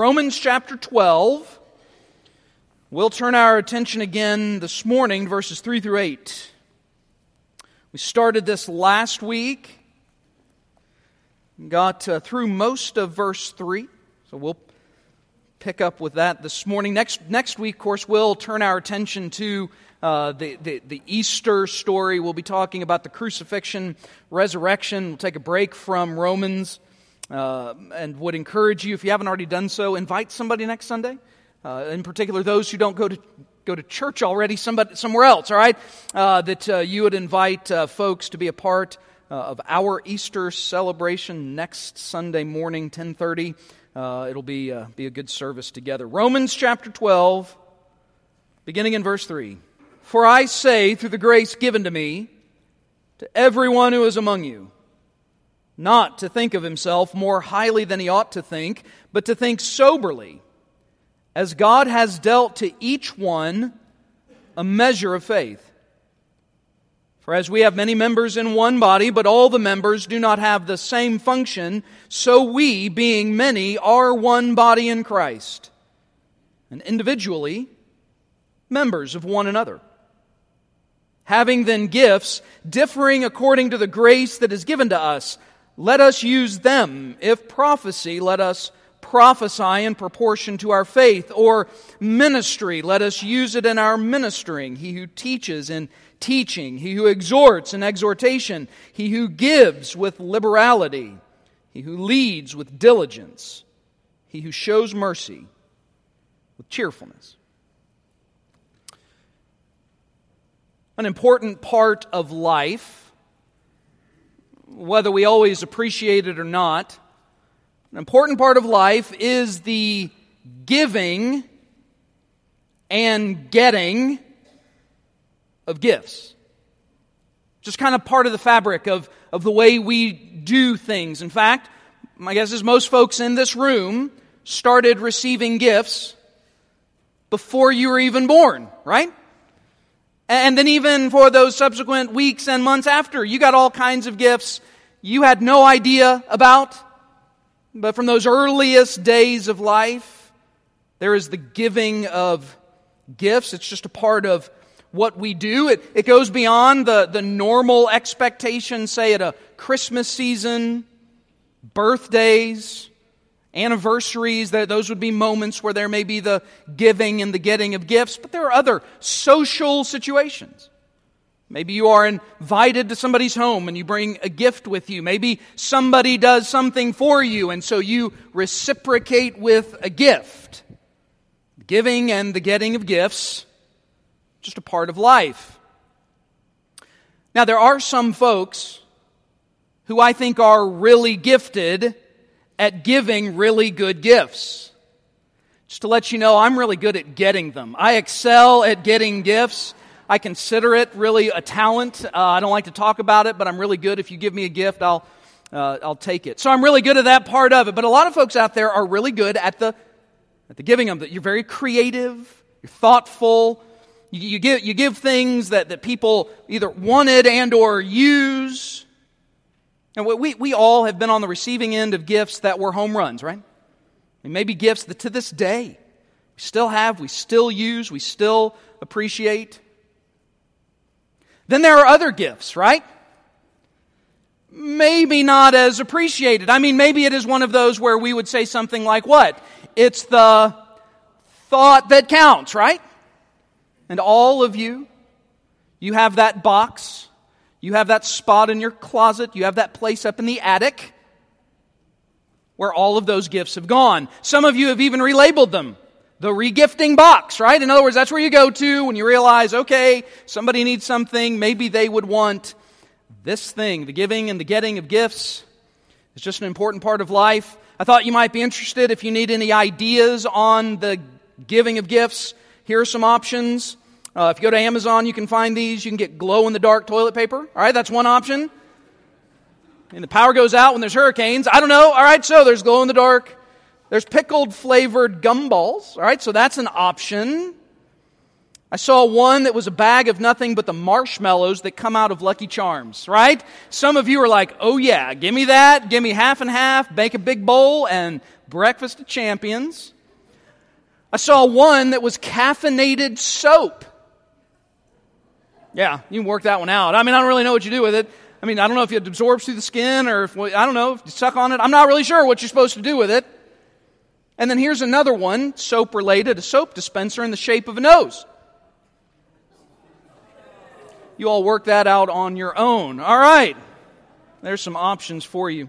Romans chapter 12. We'll turn our attention again this morning, verses 3 through 8. We started this last week, got uh, through most of verse 3, so we'll pick up with that this morning. Next, next week, of course, we'll turn our attention to uh, the, the, the, Easter story. We'll be talking about the crucifixion, resurrection. We'll take a break from Romans uh, and would encourage you, if you haven't already done so, invite somebody next Sunday. Uh, in particular, those who don't go to go to church already, somebody somewhere else. All right, uh, that uh, you would invite uh, folks to be a part uh, of our Easter celebration next Sunday morning, ten thirty. it'll be be a good service together. Romans chapter twelve, beginning in verse three. For I say, through the grace given to me, to everyone who is among you not to think of himself more highly than he ought to think, but to think soberly, as God has dealt to each one a measure of faith. For as we have many members in one body, but all the members do not have the same function, so we, being many, are one body in Christ, and individually members of one another. Having then gifts differing according to the grace that is given to us, let us use them. If prophecy, let us prophesy in proportion to our faith. Or ministry, let us use it in our ministering. He who teaches in teaching, he who exhorts in exhortation, he who gives with liberality, he who leads with diligence, he who shows mercy with cheerfulness. An important part of life whether we always appreciate it or not, an important part of life is the giving and getting of gifts. Just kind of part of the fabric of, of the way we do things. In fact, my guess is most folks in this room started receiving gifts before you were even born, right? And then even for those subsequent weeks and months after, you got all kinds of gifts you had no idea about. But from those earliest days of life, there is the giving of gifts. It's just a part of what we do. It, it goes beyond the, the normal expectation, say at a Christmas season, birthdays, anniversaries, those would be moments where there may be the giving and the getting of gifts, but there are other social situations. Maybe you are invited to somebody's home and you bring a gift with you. Maybe somebody does something for you and so you reciprocate with a gift. Giving and the getting of gifts, just a part of life. Now, there are some folks who I think are really gifted at giving really good gifts. Just to let you know, I'm really good at getting them. I excel at getting gifts. I consider it really a talent. Uh, I don't like to talk about it, but I'm really good. If you give me a gift, I'll, uh, I'll take it. So I'm really good at that part of it. But a lot of folks out there are really good at the, at the giving of it. You're very creative. You're thoughtful. You, you, give, you give things that, that people either wanted and or use. And we, we all have been on the receiving end of gifts that were home runs, right? Maybe gifts that to this day we still have, we still use, we still appreciate. Then there are other gifts, right? Maybe not as appreciated. I mean, maybe it is one of those where we would say something like what? It's the thought that counts, right? And all of you, you have that box you have that spot in your closet, you have that place up in the attic where all of those gifts have gone. Some of you have even relabeled them. The regifting box, right? In other words, that's where you go to when you realize, okay, somebody needs something. Maybe they would want this thing. The giving and the getting of gifts is just an important part of life. I thought you might be interested if you need any ideas on the giving of gifts. Here are some options. Uh, if you go to Amazon, you can find these. You can get glow in the dark toilet paper. All right, that's one option. And the power goes out when there's hurricanes. I don't know. All right, so there's glow in the dark. There's pickled flavored gumballs. All right, so that's an option. I saw one that was a bag of nothing but the marshmallows that come out of Lucky Charms, right? Some of you are like, oh yeah, give me that, give me half and half, bake a big bowl, and breakfast of champions. I saw one that was caffeinated soap. Yeah, you can work that one out. I mean, I don't really know what you do with it. I mean, I don't know if it absorbs through the skin or if, I don't know, if you suck on it. I'm not really sure what you're supposed to do with it. And then here's another one, soap related, a soap dispenser in the shape of a nose. You all work that out on your own. All right. There's some options for you.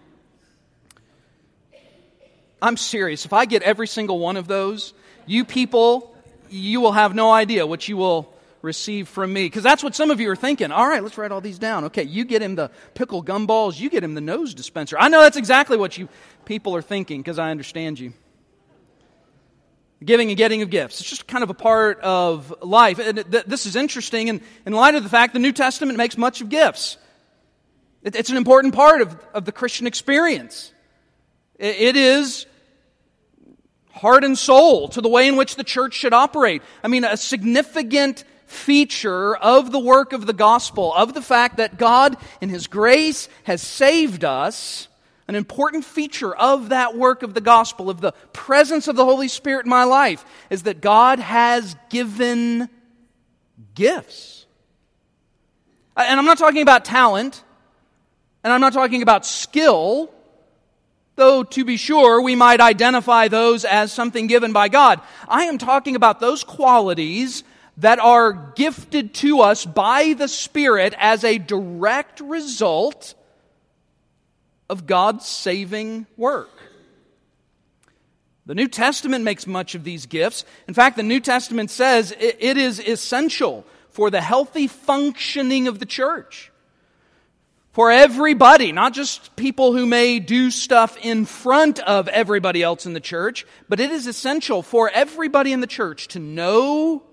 I'm serious. If I get every single one of those, you people, you will have no idea what you will receive from me. Because that's what some of you are thinking. All right, let's write all these down. Okay, you get him the pickle gumballs, you get him the nose dispenser. I know that's exactly what you people are thinking because I understand you. Giving and getting of gifts. It's just kind of a part of life. And this is interesting in, in light of the fact the New Testament makes much of gifts. it's an important part of, of the Christian experience. it is heart and soul to the way in which the church should operate. I mean, a significant feature of the work of the gospel, of the fact that God, in His grace, has saved us an important feature of that work of the gospel, of the presence of the Holy Spirit in my life, is that God has given gifts. And I'm not talking about talent, and I'm not talking about skill, though to be sure we might identify those as something given by God. I am talking about those qualities that are gifted to us by the Spirit as a direct result of God's saving work. The New Testament makes much of these gifts. In fact, the New Testament says it is essential for the healthy functioning of the church. For everybody, not just people who may do stuff in front of everybody else in the church, but it is essential for everybody in the church to know,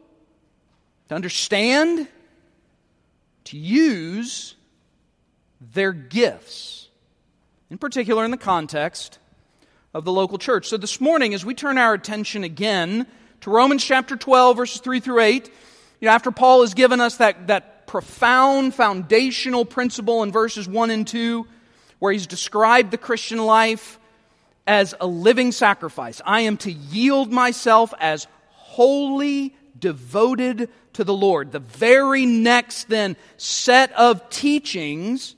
to understand, to use their gifts in particular in the context of the local church. So this morning, as we turn our attention again to Romans chapter 12, verses 3 through 8, you know, after Paul has given us that, that profound foundational principle in verses 1 and 2, where he's described the Christian life as a living sacrifice. I am to yield myself as wholly devoted to the Lord. The very next, then, set of teachings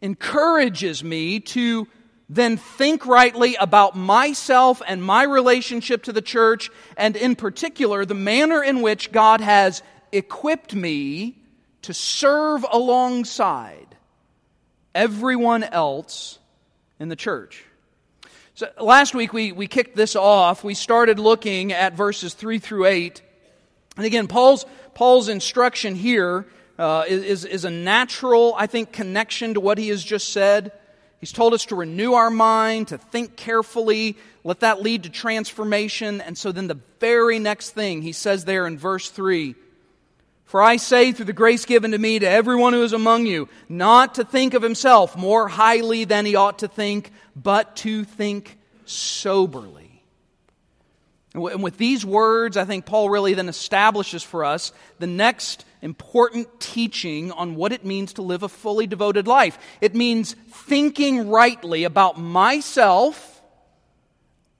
encourages me to then think rightly about myself and my relationship to the church, and in particular, the manner in which God has equipped me to serve alongside everyone else in the church. So last week we, we kicked this off. We started looking at verses 3 through 8. And again, Paul's, Paul's instruction here uh, is, is a natural, I think, connection to what he has just said. He's told us to renew our mind, to think carefully, let that lead to transformation. And so then the very next thing he says there in verse 3 For I say, through the grace given to me, to everyone who is among you, not to think of himself more highly than he ought to think, but to think soberly. And with these words, I think Paul really then establishes for us the next important teaching on what it means to live a fully devoted life. It means thinking rightly about myself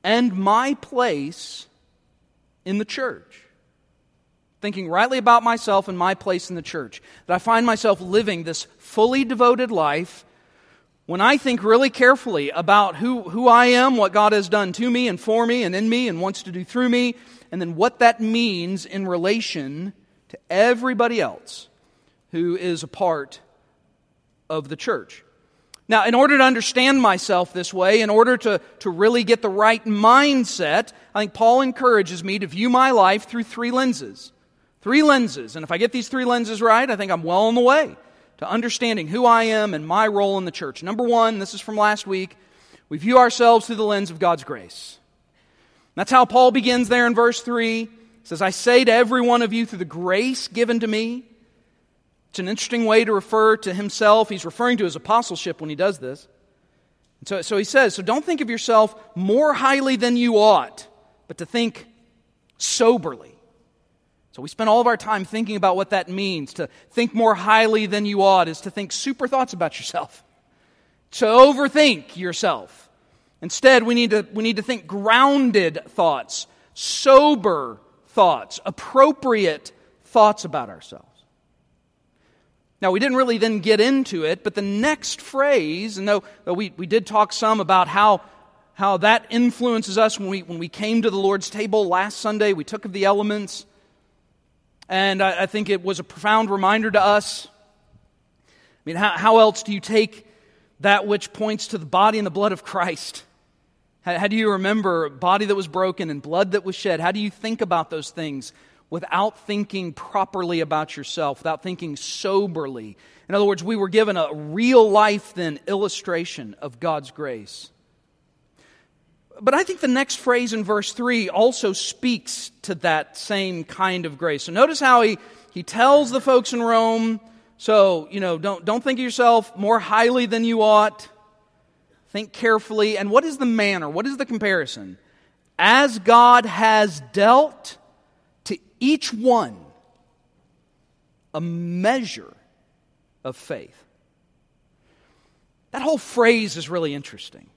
and my place in the church. Thinking rightly about myself and my place in the church. That I find myself living this fully devoted life when I think really carefully about who, who I am, what God has done to me and for me and in me and wants to do through me, and then what that means in relation to everybody else who is a part of the church. Now, in order to understand myself this way, in order to, to really get the right mindset, I think Paul encourages me to view my life through three lenses. Three lenses. And if I get these three lenses right, I think I'm well on the way to understanding who I am and my role in the church. Number one, this is from last week, we view ourselves through the lens of God's grace. That's how Paul begins there in verse 3. He says, I say to every one of you through the grace given to me. It's an interesting way to refer to himself. He's referring to his apostleship when he does this. And so, so he says, So don't think of yourself more highly than you ought, but to think soberly. So we spend all of our time thinking about what that means. To think more highly than you ought is to think super thoughts about yourself, to overthink yourself. Instead, we need to, we need to think grounded thoughts, sober thoughts, appropriate thoughts about ourselves. Now, we didn't really then get into it, but the next phrase, and though, though we, we did talk some about how, how that influences us when we, when we came to the Lord's table last Sunday, we took of the elements, and I, I think it was a profound reminder to us. I mean, how, how else do you take that which points to the body and the blood of Christ? How, how do you remember body that was broken and blood that was shed? How do you think about those things without thinking properly about yourself, without thinking soberly. In other words, we were given a real life, then, illustration of God's grace. But I think the next phrase in verse 3 also speaks to that same kind of grace. So notice how he, he tells the folks in Rome, so, you know, don't, don't think of yourself more highly than you ought. Think carefully. And what is the manner? What is the comparison? As God has dealt to each one a measure of faith. That whole phrase is really interesting.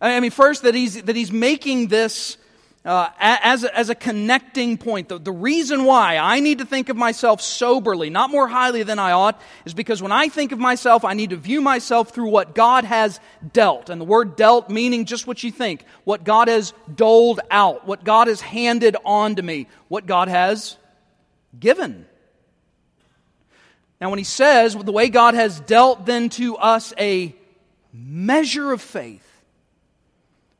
I mean, first, that he's, that he's making this uh, as, a, as a connecting point. The, the reason why I need to think of myself soberly, not more highly than I ought, is because when I think of myself, I need to view myself through what God has dealt. And the word dealt meaning just what you think, what God has doled out, what God has handed on to me, what God has given. Now, when he says, the way God has dealt then to us a measure of faith,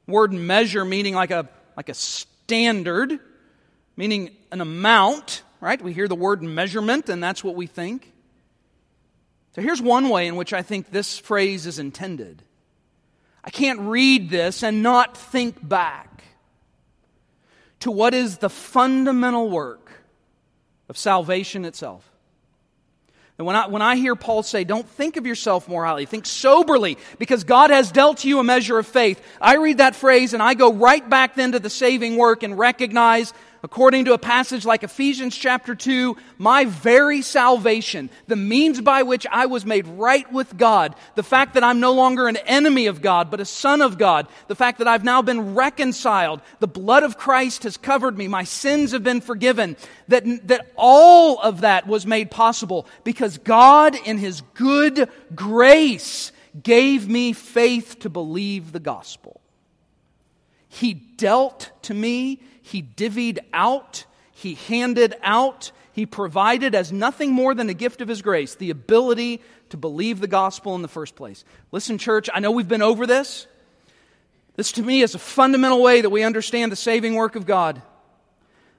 word measure meaning like a like a standard, meaning an amount, right? We hear the word measurement, and that's what we think. So here's one way in which I think this phrase is intended. I can't read this and not think back to what is the fundamental work of salvation itself. And when I, when I hear Paul say, don't think of yourself more highly, think soberly, because God has dealt you a measure of faith, I read that phrase and I go right back then to the saving work and recognize according to a passage like Ephesians chapter 2, my very salvation, the means by which I was made right with God, the fact that I'm no longer an enemy of God, but a son of God, the fact that I've now been reconciled, the blood of Christ has covered me, my sins have been forgiven, that, that all of that was made possible because God, in His good grace, gave me faith to believe the gospel. He dealt to me he divvied out, He handed out, He provided as nothing more than a gift of His grace the ability to believe the gospel in the first place. Listen, church, I know we've been over this. This to me is a fundamental way that we understand the saving work of God.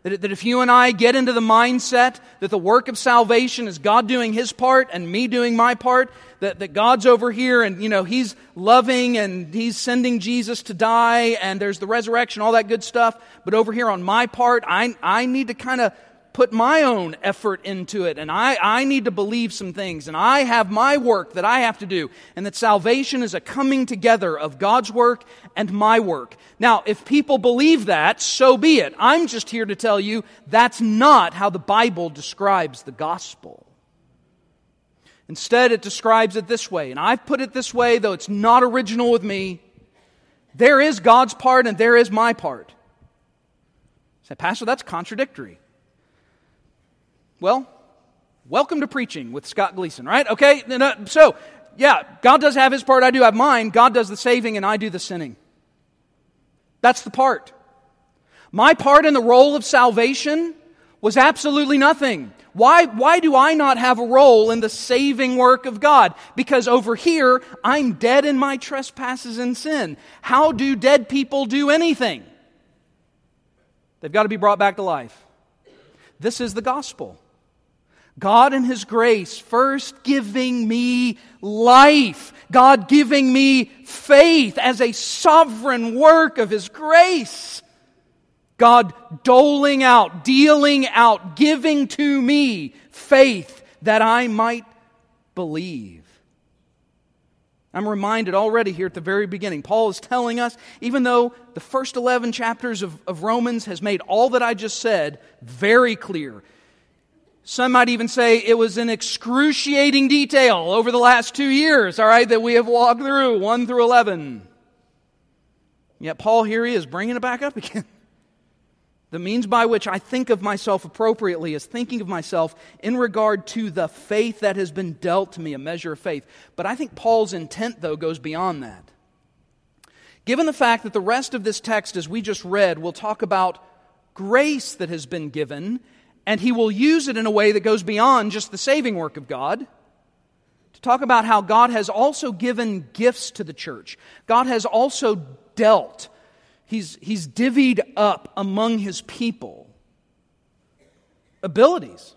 That, that if you and I get into the mindset that the work of salvation is God doing His part and me doing my part, that, that God's over here and, you know, He's loving and He's sending Jesus to die and there's the resurrection, all that good stuff. But over here on my part, I, I need to kind of put my own effort into it and I, I need to believe some things and I have my work that I have to do and that salvation is a coming together of God's work and my work. Now, if people believe that, so be it. I'm just here to tell you that's not how the Bible describes the gospel. Instead, it describes it this way, and I've put it this way, though it's not original with me. There is God's part and there is my part. Say, Pastor, that's contradictory. Well, welcome to preaching with Scott Gleason, right? Okay, uh, so yeah, God does have his part, I do have mine. God does the saving, and I do the sinning. That's the part. My part in the role of salvation was absolutely nothing. Why, why do I not have a role in the saving work of God? Because over here, I'm dead in my trespasses and sin. How do dead people do anything? They've got to be brought back to life. This is the gospel. God in His grace first giving me life. God giving me faith as a sovereign work of His grace. God doling out, dealing out, giving to me faith that I might believe. I'm reminded already here at the very beginning. Paul is telling us, even though the first 11 chapters of, of Romans has made all that I just said very clear, some might even say it was in excruciating detail over the last two years, all right, that we have walked through, 1 through 11. Yet Paul here he is bringing it back up again. The means by which I think of myself appropriately is thinking of myself in regard to the faith that has been dealt to me, a measure of faith. But I think Paul's intent, though, goes beyond that. Given the fact that the rest of this text, as we just read, will talk about grace that has been given, and he will use it in a way that goes beyond just the saving work of God to talk about how God has also given gifts to the church. God has also dealt he's, he's divvied up among his people abilities.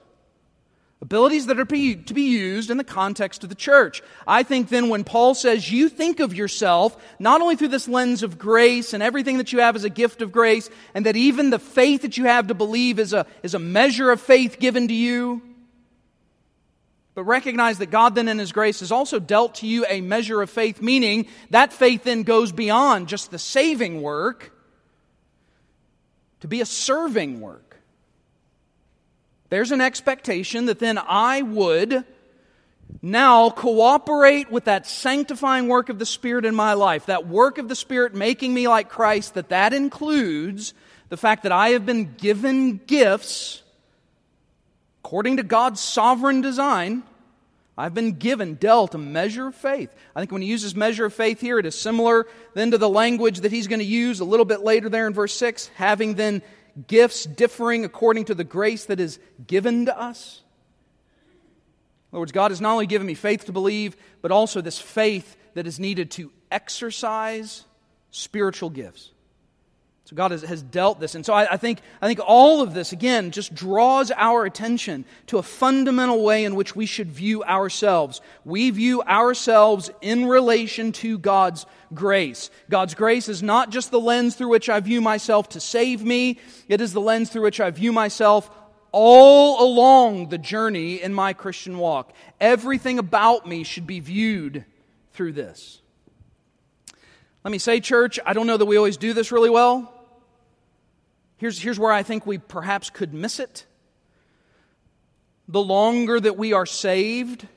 Abilities that are to be used in the context of the church. I think then when Paul says you think of yourself not only through this lens of grace and everything that you have is a gift of grace, and that even the faith that you have to believe is a, is a measure of faith given to you, but recognize that God then in His grace has also dealt to you a measure of faith, meaning that faith then goes beyond just the saving work to be a serving work. There's an expectation that then I would now cooperate with that sanctifying work of the Spirit in my life, that work of the Spirit making me like Christ, that that includes the fact that I have been given gifts according to God's sovereign design, I've been given, dealt a measure of faith. I think when he uses measure of faith here, it is similar then to the language that he's going to use a little bit later there in verse 6, having then gifts differing according to the grace that is given to us. In other words, God has not only given me faith to believe, but also this faith that is needed to exercise spiritual gifts. So God has, has dealt this. And so I, I, think, I think all of this, again, just draws our attention to a fundamental way in which we should view ourselves. We view ourselves in relation to God's grace. God's grace is not just the lens through which I view myself to save me, it is the lens through which I view myself all along the journey in my Christian walk. Everything about me should be viewed through this. Let me say, church, I don't know that we always do this really well. Here's, here's where I think we perhaps could miss it. The longer that we are saved,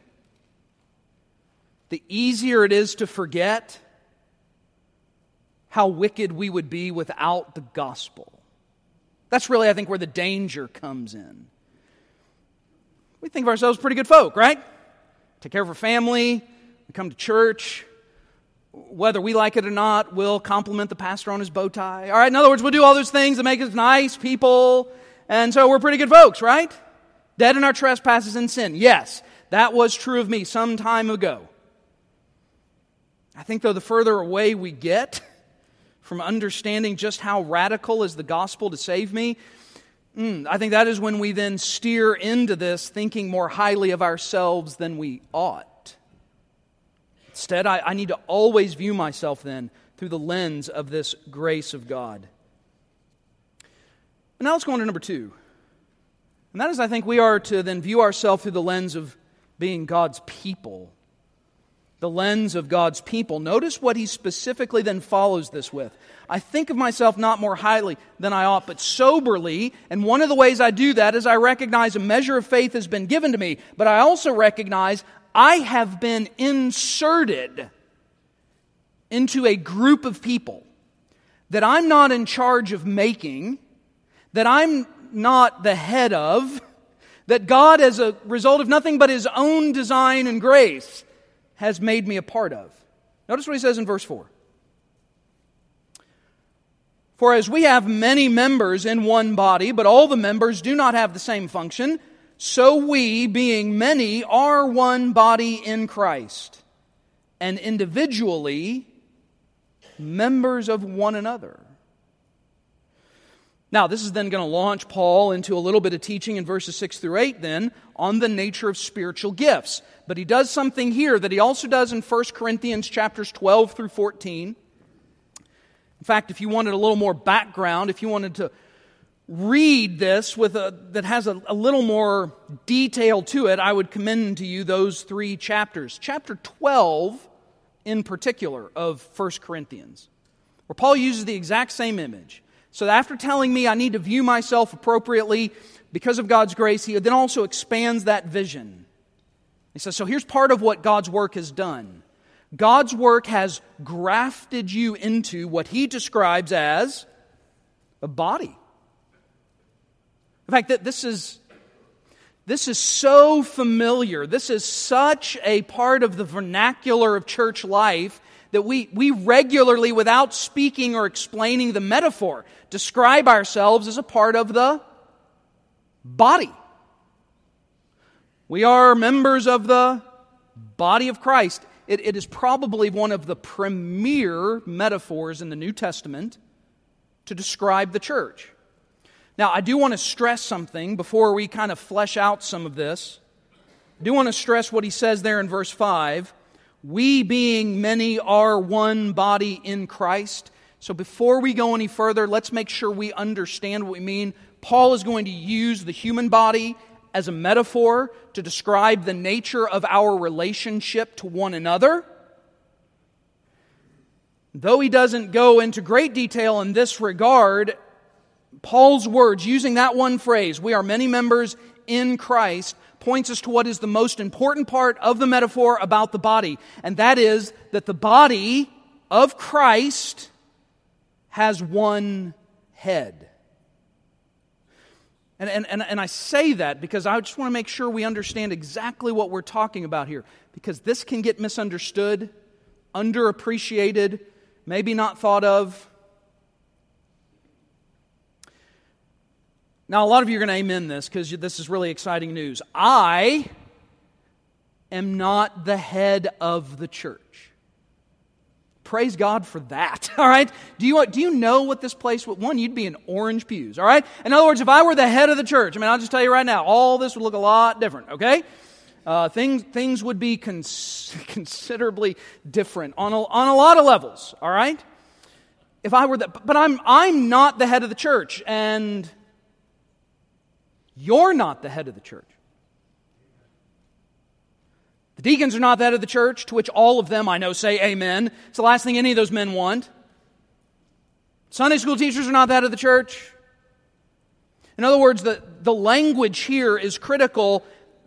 the easier it is to forget how wicked we would be without the gospel. That's really, I think, where the danger comes in. We think of ourselves pretty good folk, right? Take care of our family, we come to church, whether we like it or not, we'll compliment the pastor on his bow tie. All right, in other words, we'll do all those things that make us nice people. And so we're pretty good folks, right? Dead in our trespasses and sin. Yes, that was true of me some time ago. I think, though, the further away we get from understanding just how radical is the gospel to save me, mm, I think that is when we then steer into this thinking more highly of ourselves than we ought. Instead, I, I need to always view myself then through the lens of this grace of God. But now let's go on to number two. And that is, I think, we are to then view ourselves through the lens of being God's people. The lens of God's people. Notice what he specifically then follows this with. I think of myself not more highly than I ought, but soberly. And one of the ways I do that is I recognize a measure of faith has been given to me, but I also recognize I have been inserted into a group of people that I'm not in charge of making, that I'm not the head of, that God, as a result of nothing but His own design and grace, has made me a part of. Notice what he says in verse 4. For as we have many members in one body, but all the members do not have the same function, so we, being many, are one body in Christ, and individually members of one another. Now, this is then going to launch Paul into a little bit of teaching in verses 6 through 8, then, on the nature of spiritual gifts. But he does something here that he also does in 1 Corinthians chapters 12 through 14. In fact, if you wanted a little more background, if you wanted to read this with a, that has a, a little more detail to it, I would commend to you those three chapters. Chapter 12 in particular of 1 Corinthians, where Paul uses the exact same image. So after telling me I need to view myself appropriately because of God's grace, he then also expands that vision. He says, So here's part of what God's work has done God's work has grafted you into what he describes as a body. In fact, that this is this is so familiar. This is such a part of the vernacular of church life that we, we regularly, without speaking or explaining the metaphor, describe ourselves as a part of the body. We are members of the body of Christ. It, it is probably one of the premier metaphors in the New Testament to describe the church. Now, I do want to stress something before we kind of flesh out some of this. I do want to stress what he says there in verse 5. We, being many, are one body in Christ. So, before we go any further, let's make sure we understand what we mean. Paul is going to use the human body as a metaphor to describe the nature of our relationship to one another. Though he doesn't go into great detail in this regard, Paul's words, using that one phrase, we are many members in Christ, points us to what is the most important part of the metaphor about the body, and that is that the body of Christ has one head. And, and, and, and I say that because I just want to make sure we understand exactly what we're talking about here, because this can get misunderstood, underappreciated, maybe not thought of. Now, a lot of you are going to amen this because this is really exciting news. I am not the head of the church. Praise God for that. All right? Do you, do you know what this place would? One, you'd be in orange pews. All right? In other words, if I were the head of the church, I mean, I'll just tell you right now, all this would look a lot different. Okay? Uh, things, things would be cons- considerably different on a, on a lot of levels. All right? If I were the, but I'm, I'm not the head of the church. And you're not the head of the church. The deacons are not the head of the church, to which all of them, I know, say amen. It's the last thing any of those men want. Sunday school teachers are not the head of the church. In other words, the, the language here is critical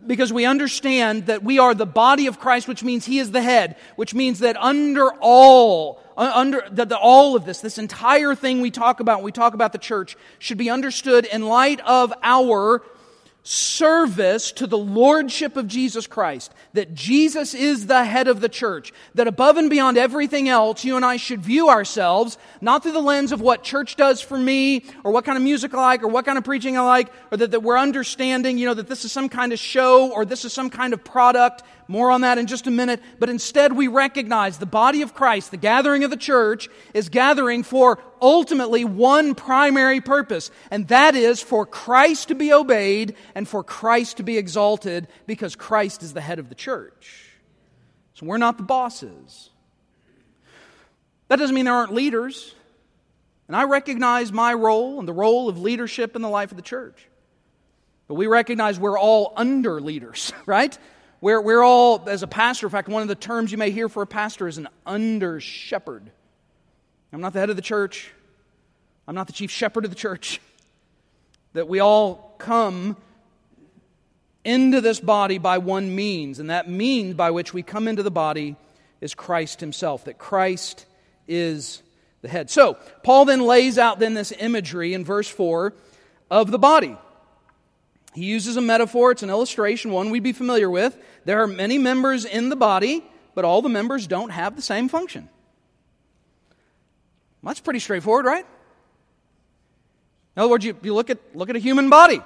because we understand that we are the body of Christ, which means He is the head, which means that under all, under that all of this, this entire thing we talk about, we talk about the church, should be understood in light of our service to the lordship of Jesus Christ, that Jesus is the head of the church, that above and beyond everything else, you and I should view ourselves not through the lens of what church does for me, or what kind of music I like, or what kind of preaching I like, or that, that we're understanding, you know, that this is some kind of show, or this is some kind of product, more on that in just a minute. But instead, we recognize the body of Christ, the gathering of the church, is gathering for ultimately one primary purpose, and that is for Christ to be obeyed and for Christ to be exalted because Christ is the head of the church. So we're not the bosses. That doesn't mean there aren't leaders. And I recognize my role and the role of leadership in the life of the church. But we recognize we're all under leaders, right? We're, we're all, as a pastor, in fact, one of the terms you may hear for a pastor is an under shepherd. I'm not the head of the church, I'm not the chief shepherd of the church. That we all come into this body by one means, and that means by which we come into the body is Christ Himself, that Christ is the head. So, Paul then lays out then this imagery in verse 4 of the body. He uses a metaphor, it's an illustration, one we'd be familiar with. There are many members in the body, but all the members don't have the same function. Well, that's pretty straightforward, right? In other words, you, you look, at, look at a human body.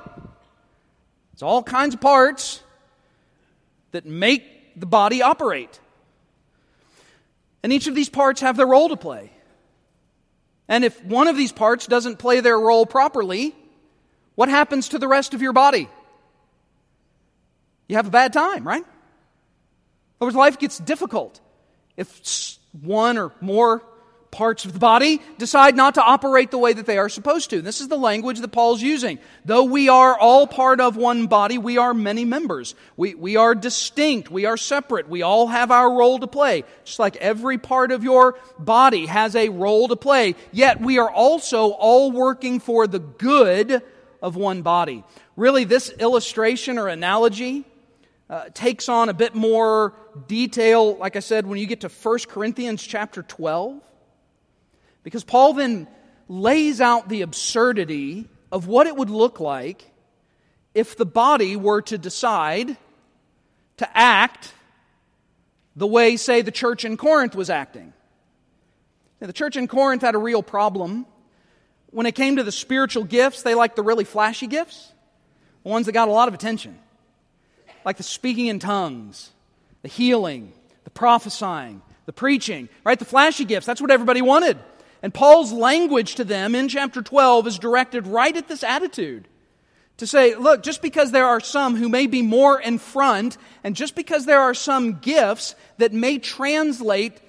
It's all kinds of parts that make the body operate. And each of these parts have their role to play. And if one of these parts doesn't play their role properly, what happens to the rest of your body? You have a bad time, right? In other words, life gets difficult if one or more parts of the body decide not to operate the way that they are supposed to. This is the language that Paul's using. Though we are all part of one body, we are many members. We, we are distinct. We are separate. We all have our role to play. Just like every part of your body has a role to play. Yet we are also all working for the good of one body. Really, this illustration or analogy uh, takes on a bit more detail, like I said, when you get to 1 Corinthians chapter 12. Because Paul then lays out the absurdity of what it would look like if the body were to decide to act the way, say, the church in Corinth was acting. Now, the church in Corinth had a real problem. When it came to the spiritual gifts, they liked the really flashy gifts, the ones that got a lot of attention, like the speaking in tongues, the healing, the prophesying, the preaching, right? The flashy gifts. That's what everybody wanted. And Paul's language to them in chapter 12 is directed right at this attitude. To say, look, just because there are some who may be more in front, and just because there are some gifts that may translate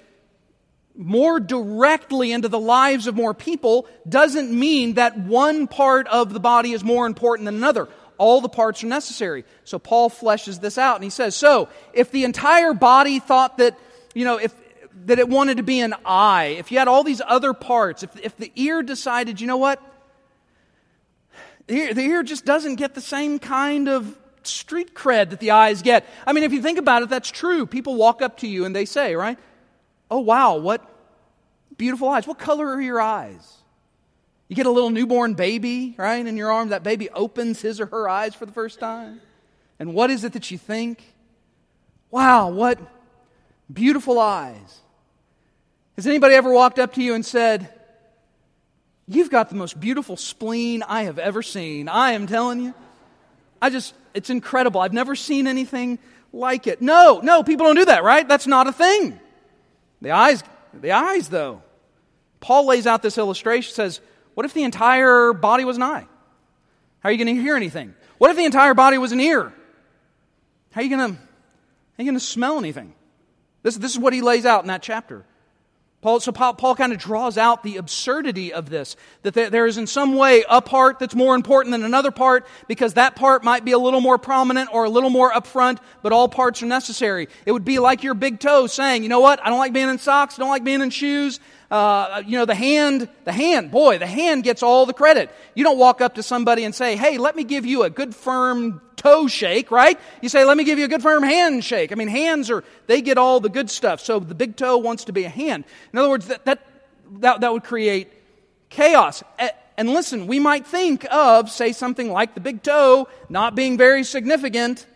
more directly into the lives of more people, doesn't mean that one part of the body is more important than another. All the parts are necessary. So Paul fleshes this out and he says, so if the entire body thought that, you know, if, that it wanted to be an eye, if you had all these other parts, if, if the ear decided, you know what? The ear, the ear just doesn't get the same kind of street cred that the eyes get. I mean, if you think about it, that's true. People walk up to you and they say, right? Oh, wow, what beautiful eyes. What color are your eyes? You get a little newborn baby, right, in your arms. That baby opens his or her eyes for the first time. And what is it that you think? Wow, what beautiful eyes. Has anybody ever walked up to you and said, You've got the most beautiful spleen I have ever seen? I am telling you. I just, it's incredible. I've never seen anything like it. No, no, people don't do that, right? That's not a thing. The eyes, the eyes, though. Paul lays out this illustration, says, What if the entire body was an eye? How are you going to hear anything? What if the entire body was an ear? How are you going to, how are you going to smell anything? This, this is what he lays out in that chapter. Paul, so Paul, Paul kind of draws out the absurdity of this, that there, is in some way a part that's more important than another part because that part might be a little more prominent or a little more upfront, but all parts are necessary. It would be like your big toe saying, you know what, I don't like being in socks, I don't like being in shoes. Uh, you know, the hand, the hand, boy, the hand gets all the credit. You don't walk up to somebody and say, hey, let me give you a good firm toe shake, right? You say, let me give you a good firm handshake. I mean, hands are, they get all the good stuff. So the big toe wants to be a hand. In other words, that, that, that, that would create chaos. And listen, we might think of, say, something like the big toe not being very significant,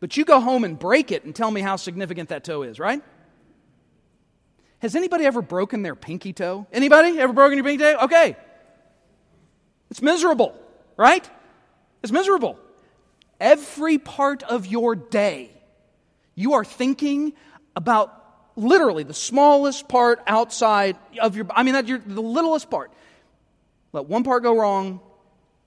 but you go home and break it and tell me how significant that toe is, right? Has anybody ever broken their pinky toe? Anybody ever broken your pinky toe? Okay. It's miserable, right? It's miserable. Every part of your day, you are thinking about literally the smallest part outside of your I mean that you're the littlest part. Let one part go wrong,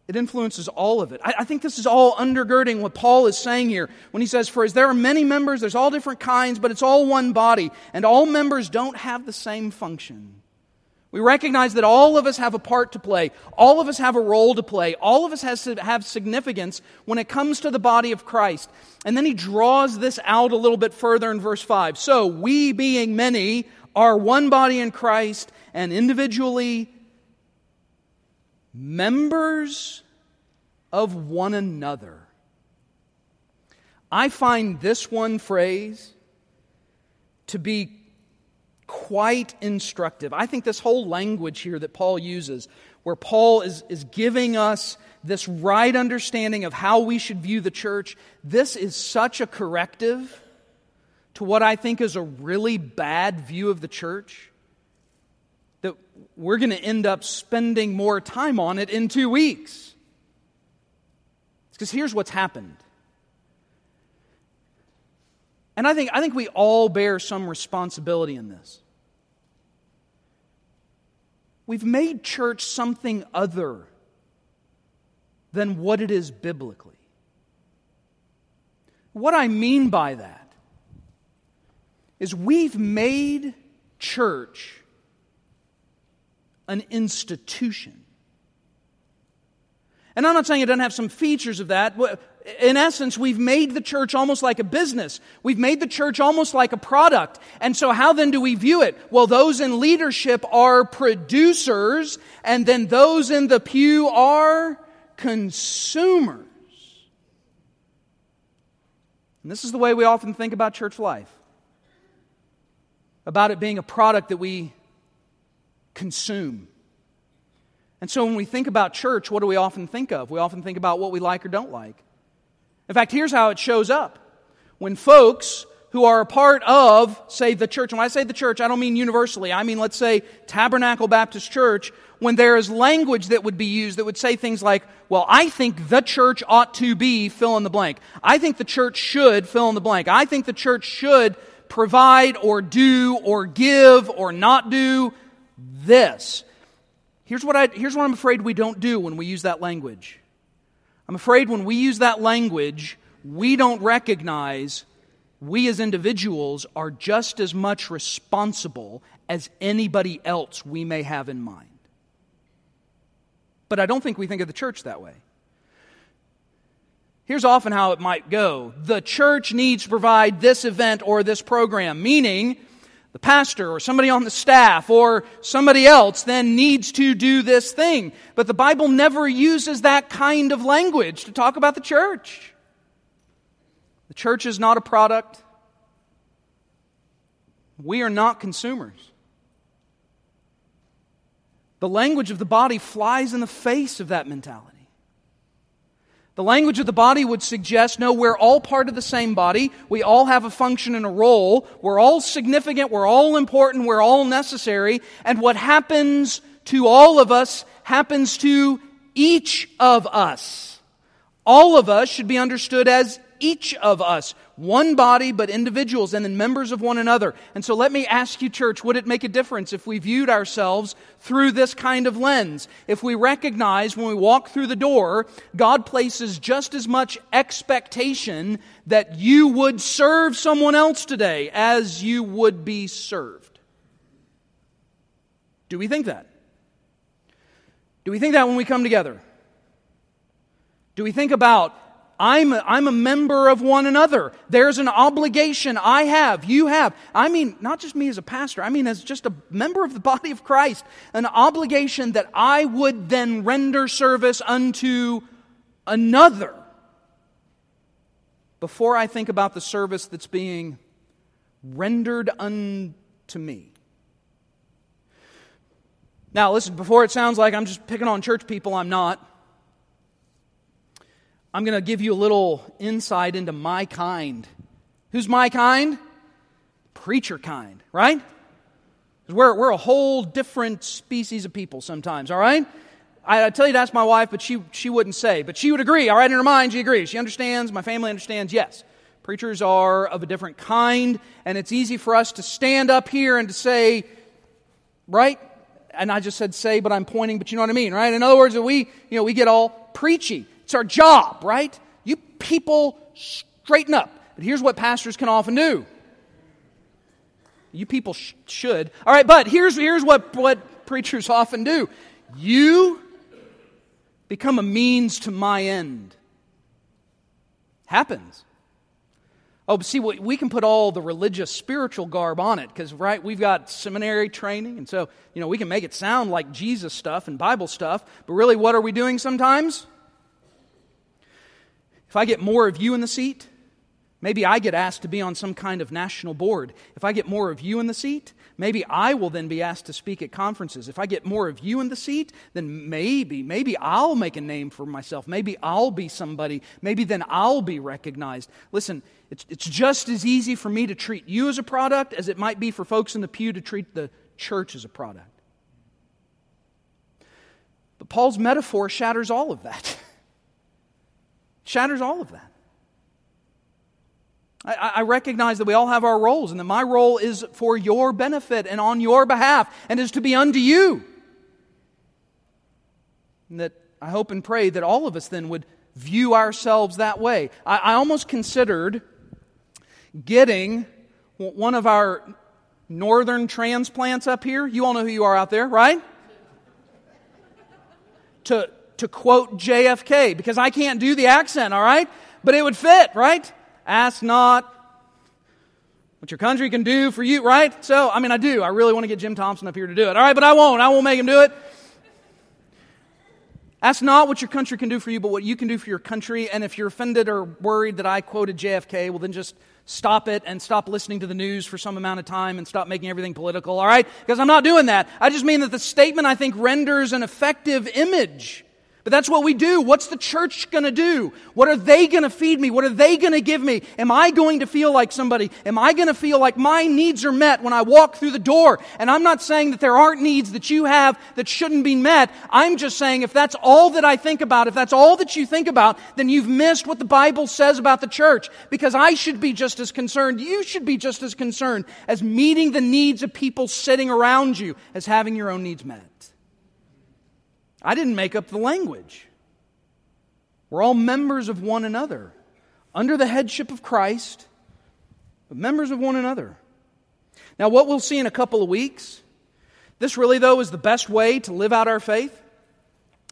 it influences all of it. I, I, think this is all undergirding what Paul is saying here when he says, For as there are many members, there's all different kinds, but it's all one body, and all members don't have the same function. We recognize that all of us have a part to play. All of us have a role to play. All of us has to have significance when it comes to the body of Christ. And then he draws this out a little bit further in verse 5. So, we being many are one body in Christ and individually members of one another. I find this one phrase to be quite instructive. I think this whole language here that Paul uses, where Paul is, is giving us this right understanding of how we should view the church, this is such a corrective to what I think is a really bad view of the church that we're going to end up spending more time on it in two weeks. Because here's what's happened. And I think, I think we all bear some responsibility in this. We've made church something other than what it is biblically. What I mean by that is we've made church an institution. And I'm not saying it doesn't have some features of that. In essence, we've made the church almost like a business. We've made the church almost like a product. And so, how then do we view it? Well, those in leadership are producers, and then those in the pew are consumers. And this is the way we often think about church life about it being a product that we consume. And so when we think about church, what do we often think of? We often think about what we like or don't like. In fact, here's how it shows up. When folks who are a part of, say, the church, and when I say the church, I don't mean universally, I mean, let's say, Tabernacle Baptist Church, when there is language that would be used that would say things like, well, I think the church ought to be fill in the blank. I think the church should fill in the blank. I think the church should provide or do or give or not do this. Here's what, I, here's what I'm afraid we don't do when we use that language. I'm afraid when we use that language, we don't recognize we as individuals are just as much responsible as anybody else we may have in mind. But I don't think we think of the church that way. Here's often how it might go the church needs to provide this event or this program, meaning the pastor or somebody on the staff or somebody else then needs to do this thing. But the Bible never uses that kind of language to talk about the church. The church is not a product. We are not consumers. The language of the body flies in the face of that mentality. The language of the body would suggest no, we're all part of the same body. We all have a function and a role. We're all significant. We're all important. We're all necessary. And what happens to all of us happens to each of us. All of us should be understood as each of us. One body, but individuals, and then members of one another. And so let me ask you, church, would it make a difference if we viewed ourselves through this kind of lens? If we recognize when we walk through the door, God places just as much expectation that you would serve someone else today as you would be served? Do we think that? Do we think that when we come together? Do we think about I'm a, I'm a member of one another. There's an obligation I have, you have. I mean, not just me as a pastor, I mean, as just a member of the body of Christ, an obligation that I would then render service unto another before I think about the service that's being rendered unto me. Now, listen, before it sounds like I'm just picking on church people, I'm not. I'm going to give you a little insight into my kind. Who's my kind? Preacher kind, right? We're, we're a whole different species of people sometimes, all right? I, I tell you to ask my wife, but she, she wouldn't say. But she would agree, all right? In her mind, she agrees. She understands. My family understands, yes. Preachers are of a different kind, and it's easy for us to stand up here and to say, right? And I just said say, but I'm pointing, but you know what I mean, right? In other words, we, you know, we get all preachy. It's our job, right? You people straighten up. But here's what pastors can often do. You people sh- should. All right, but here's, here's what, what preachers often do. You become a means to my end. Happens. Oh, but see, we can put all the religious, spiritual garb on it because, right, we've got seminary training, and so, you know, we can make it sound like Jesus stuff and Bible stuff, but really, what are we doing sometimes? If I get more of you in the seat, maybe I get asked to be on some kind of national board. If I get more of you in the seat, maybe I will then be asked to speak at conferences. If I get more of you in the seat, then maybe, maybe I'll make a name for myself. Maybe I'll be somebody. Maybe then I'll be recognized. Listen, it's, it's just as easy for me to treat you as a product as it might be for folks in the pew to treat the church as a product. But Paul's metaphor shatters all of that. Shatters all of that. I, I, recognize that we all have our roles and that my role is for your benefit and on your behalf and is to be unto you. And that I hope and pray that all of us then would view ourselves that way. I, I almost considered getting one of our northern transplants up here. You all know who you are out there, right? to, to quote JFK because I can't do the accent, all right? But it would fit, right? Ask not what your country can do for you, right? So, I mean, I do. I really want to get Jim Thompson up here to do it. All right, but I won't. I won't make him do it. Ask not what your country can do for you, but what you can do for your country. And if you're offended or worried that I quoted JFK, well, then just stop it and stop listening to the news for some amount of time and stop making everything political, all right? Because I'm not doing that. I just mean that the statement, I think, renders an effective image but that's what we do. What's the church going to do? What are they going to feed me? What are they going to give me? Am I going to feel like somebody? Am I going to feel like my needs are met when I walk through the door? And I'm not saying that there aren't needs that you have that shouldn't be met. I'm just saying if that's all that I think about, if that's all that you think about, then you've missed what the Bible says about the church. Because I should be just as concerned. You should be just as concerned as meeting the needs of people sitting around you as having your own needs met. I didn't make up the language. We're all members of one another, under the headship of Christ, but members of one another. Now, what we'll see in a couple of weeks, this really, though, is the best way to live out our faith.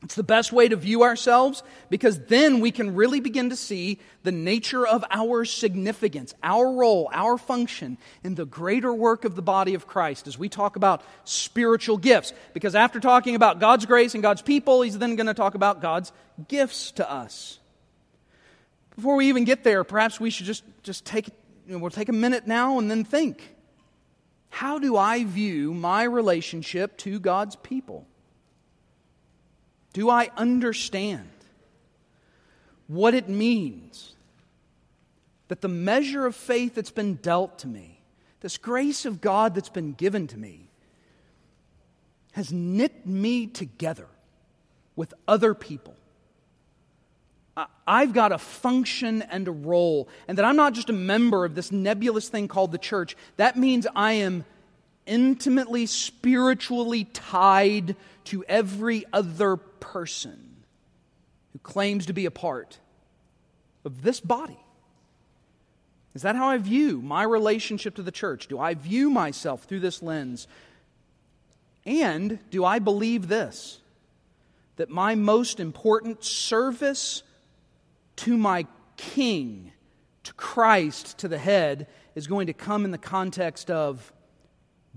It's the best way to view ourselves because then we can really begin to see the nature of our significance, our role, our function in the greater work of the body of Christ as we talk about spiritual gifts. Because after talking about God's grace and God's people, he's then going to talk about God's gifts to us. Before we even get there, perhaps we should just, just take, you know, we'll take a minute now and then think. How do I view my relationship to God's people? Do I understand what it means that the measure of faith that's been dealt to me, this grace of God that's been given to me, has knit me together with other people? I've got a function and a role, and that I'm not just a member of this nebulous thing called the church. That means I am intimately, spiritually tied to every other person who claims to be a part of this body. Is that how I view my relationship to the church? Do I view myself through this lens? And do I believe this? That my most important service to my King, to Christ, to the head, is going to come in the context of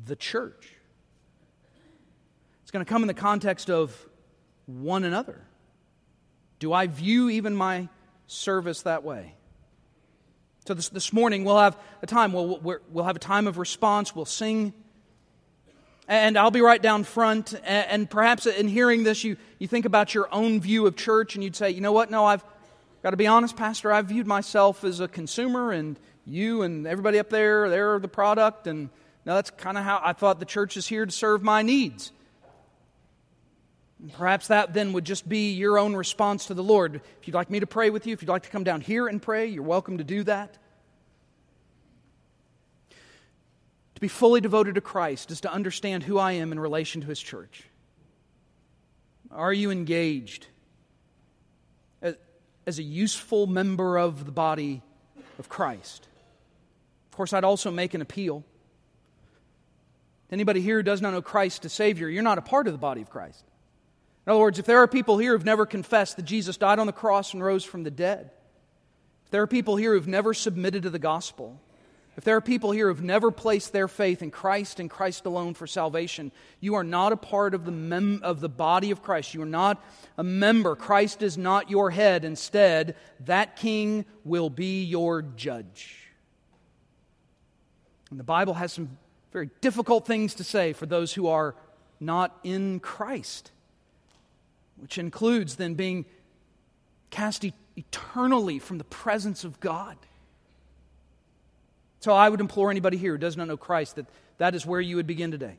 the church. It's going to come in the context of one another. Do I view even my service that way? So this, this morning we'll have a time, we'll, we'll have a time of response, we'll sing. And I'll be right down front. And, and perhaps in hearing this, you, you think about your own view of church and you'd say, you know what? No, I've got to be honest, Pastor. I've viewed myself as a consumer, and you and everybody up there, they're the product. And now that's kind of how I thought the church is here to serve my needs. Perhaps that then would just be your own response to the Lord. If you'd like me to pray with you, if you'd like to come down here and pray, you're welcome to do that. To be fully devoted to Christ is to understand who I am in relation to His church. Are you engaged as a useful member of the body of Christ? Of course, I'd also make an appeal. Anybody here who does not know Christ as Savior, you're not a part of the body of Christ. In other words, if there are people here who've never confessed that Jesus died on the cross and rose from the dead, if there are people here who've never submitted to the gospel, if there are people here who've never placed their faith in Christ and Christ alone for salvation, you are not a part of the, mem- of the body of Christ. You are not a member. Christ is not your head. Instead, that king will be your judge. And the Bible has some very difficult things to say for those who are not in Christ which includes then being cast eternally from the presence of God. So I would implore anybody here who does not know Christ that that is where you would begin today.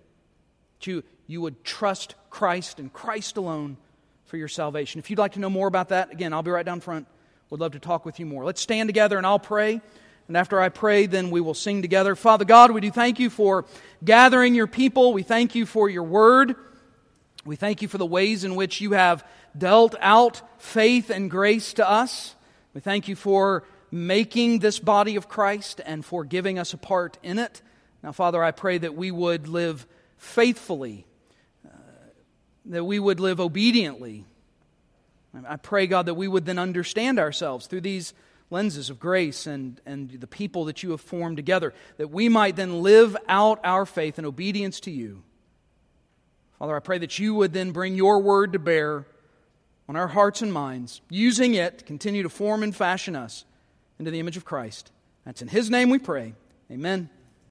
That you, you would trust Christ and Christ alone for your salvation. If you'd like to know more about that, again, I'll be right down front. Would love to talk with you more. Let's stand together and I'll pray. And after I pray, then we will sing together. Father God, we do thank you for gathering your people. We thank you for your word. We thank you for the ways in which you have dealt out faith and grace to us. We thank you for making this body of Christ and for giving us a part in it. Now, Father, I pray that we would live faithfully, uh, that we would live obediently I pray, God, that we would then understand ourselves through these lenses of grace and, and the people that you have formed together, that we might then live out our faith in obedience to you. Father, I pray that you would then bring your word to bear on our hearts and minds, using it to continue to form and fashion us into the image of Christ. That's in his name we pray. Amen.